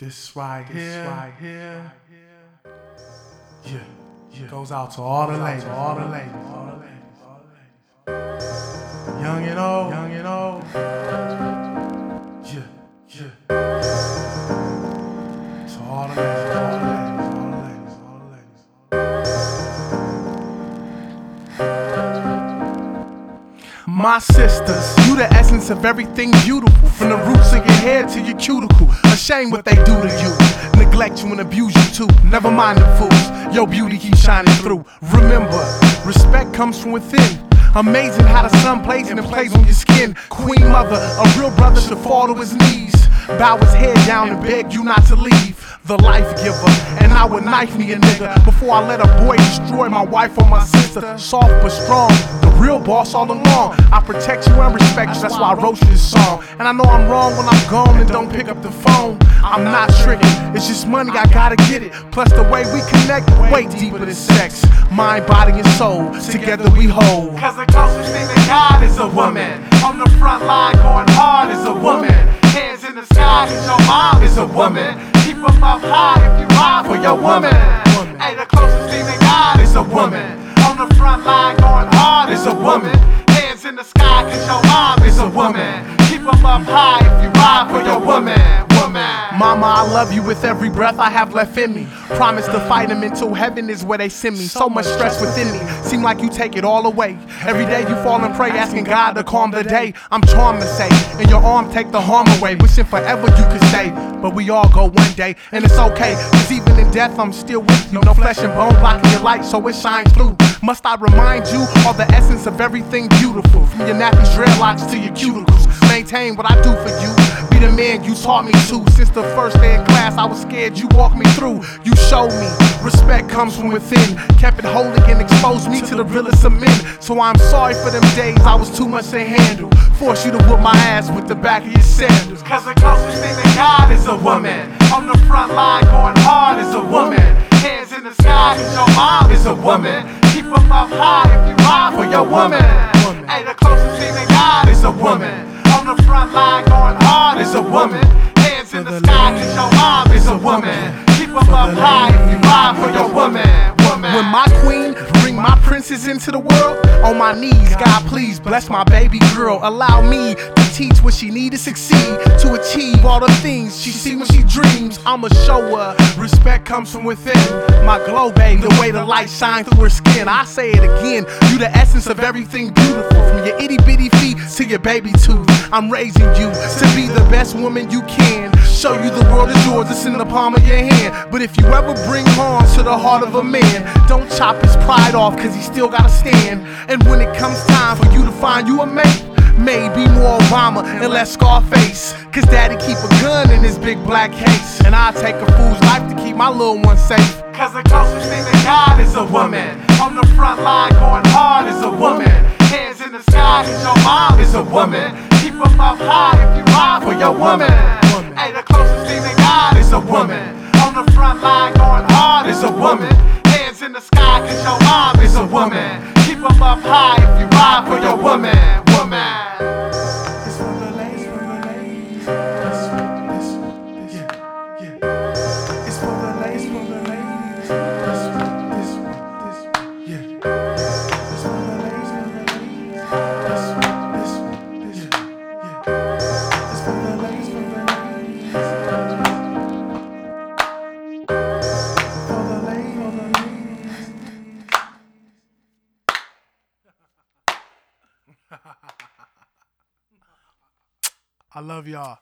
This right here, right here, yeah, yeah, goes out to all the ladies, all the ladies, all the ladies, all the ladies, young and old, young and old, yeah, yeah, to all the ladies, all the ladies, My sisters, you the essence of everything beautiful. From the roots of your hair to your cuticle. Ashamed what they do to you. Neglect you and abuse you too. Never mind the fools. Your beauty keeps shining through. Remember, respect comes from within. Amazing how the sun plays and it plays on your skin. Queen mother, a real brother should fall to his knees. Bow his head down and beg you not to leave. The life giver, and I would knife me a nigga before I let a boy destroy my wife or my sister. Soft but strong, the real boss all along. I protect you and respect you, that's why I wrote this song. And I know I'm wrong when I'm gone and don't pick up the phone. I'm not tricking, it's just money, I gotta get it. Plus, the way we connect, way deeper than sex. Mind, body, and soul, together we hold. Cause the closest thing to God is a woman. On the front line, going hard is a woman. Keep them up high if you ride for your woman. Hey, the closest thing to God is a woman. On the front line, going hard is a woman. Hands in the sky, cause your mom is a woman. Keep them up high if you ride for your woman. Mama, I love you with every breath I have left in me. Promise to fight them until heaven is where they send me. So much stress within me. Seem like you take it all away. Every day you fall and pray, asking God to calm the day. I'm charmed to say, in your arm take the harm away. Wishing forever you could stay. But we all go one day, and it's okay. Cause even in death, I'm still with you. No flesh and bone blocking your light, so it shines through. Must I remind you of the essence of everything beautiful? From your nappies, dreadlocks to your cuticles. Maintain what I do for you. Be the man you taught me to. Since the first day in class, I was scared you walked me through. You showed me respect comes from within. Kept it holy and exposed me to the realest of men. So I'm sorry for them days I was too much to handle. Force you to whip my ass with the back of your sandals. Cause the closest thing to God is a woman. On the front line, woman. Hey, the closest thing to God is a woman. On the front line, going hard is a woman. Hands in the sky, cause your mom is a woman. Keep them up high if you ride for your woman. woman. When my queen bring my princess into the world, on my knees, God please bless my baby girl. Allow me teach what she need to succeed, to achieve all the things she see when she dreams. I'ma show her respect comes from within. My glow, babe, the way the light shines through her skin. I say it again, you the essence of everything beautiful, from your itty bitty feet to your baby tooth. I'm raising you to be the best woman you can. Show you the world is yours, it's in the palm of your hand. But if you ever bring harm to the heart of a man, don't chop his pride off, cause he still gotta stand. And when it comes time for you to find you a mate, maybe more Obama and less Scarface. Cause daddy keep a gun in his big black case. And I take a fool's life to keep my little one safe. Cause the closest thing to God is a woman. On the front line, going hard is a woman. Hands in the sky, cause your mom is a woman. Keep them up high if you ride for your woman. Hey, the closest thing to God is a woman. On the front line, going hard is a woman. I love y'all.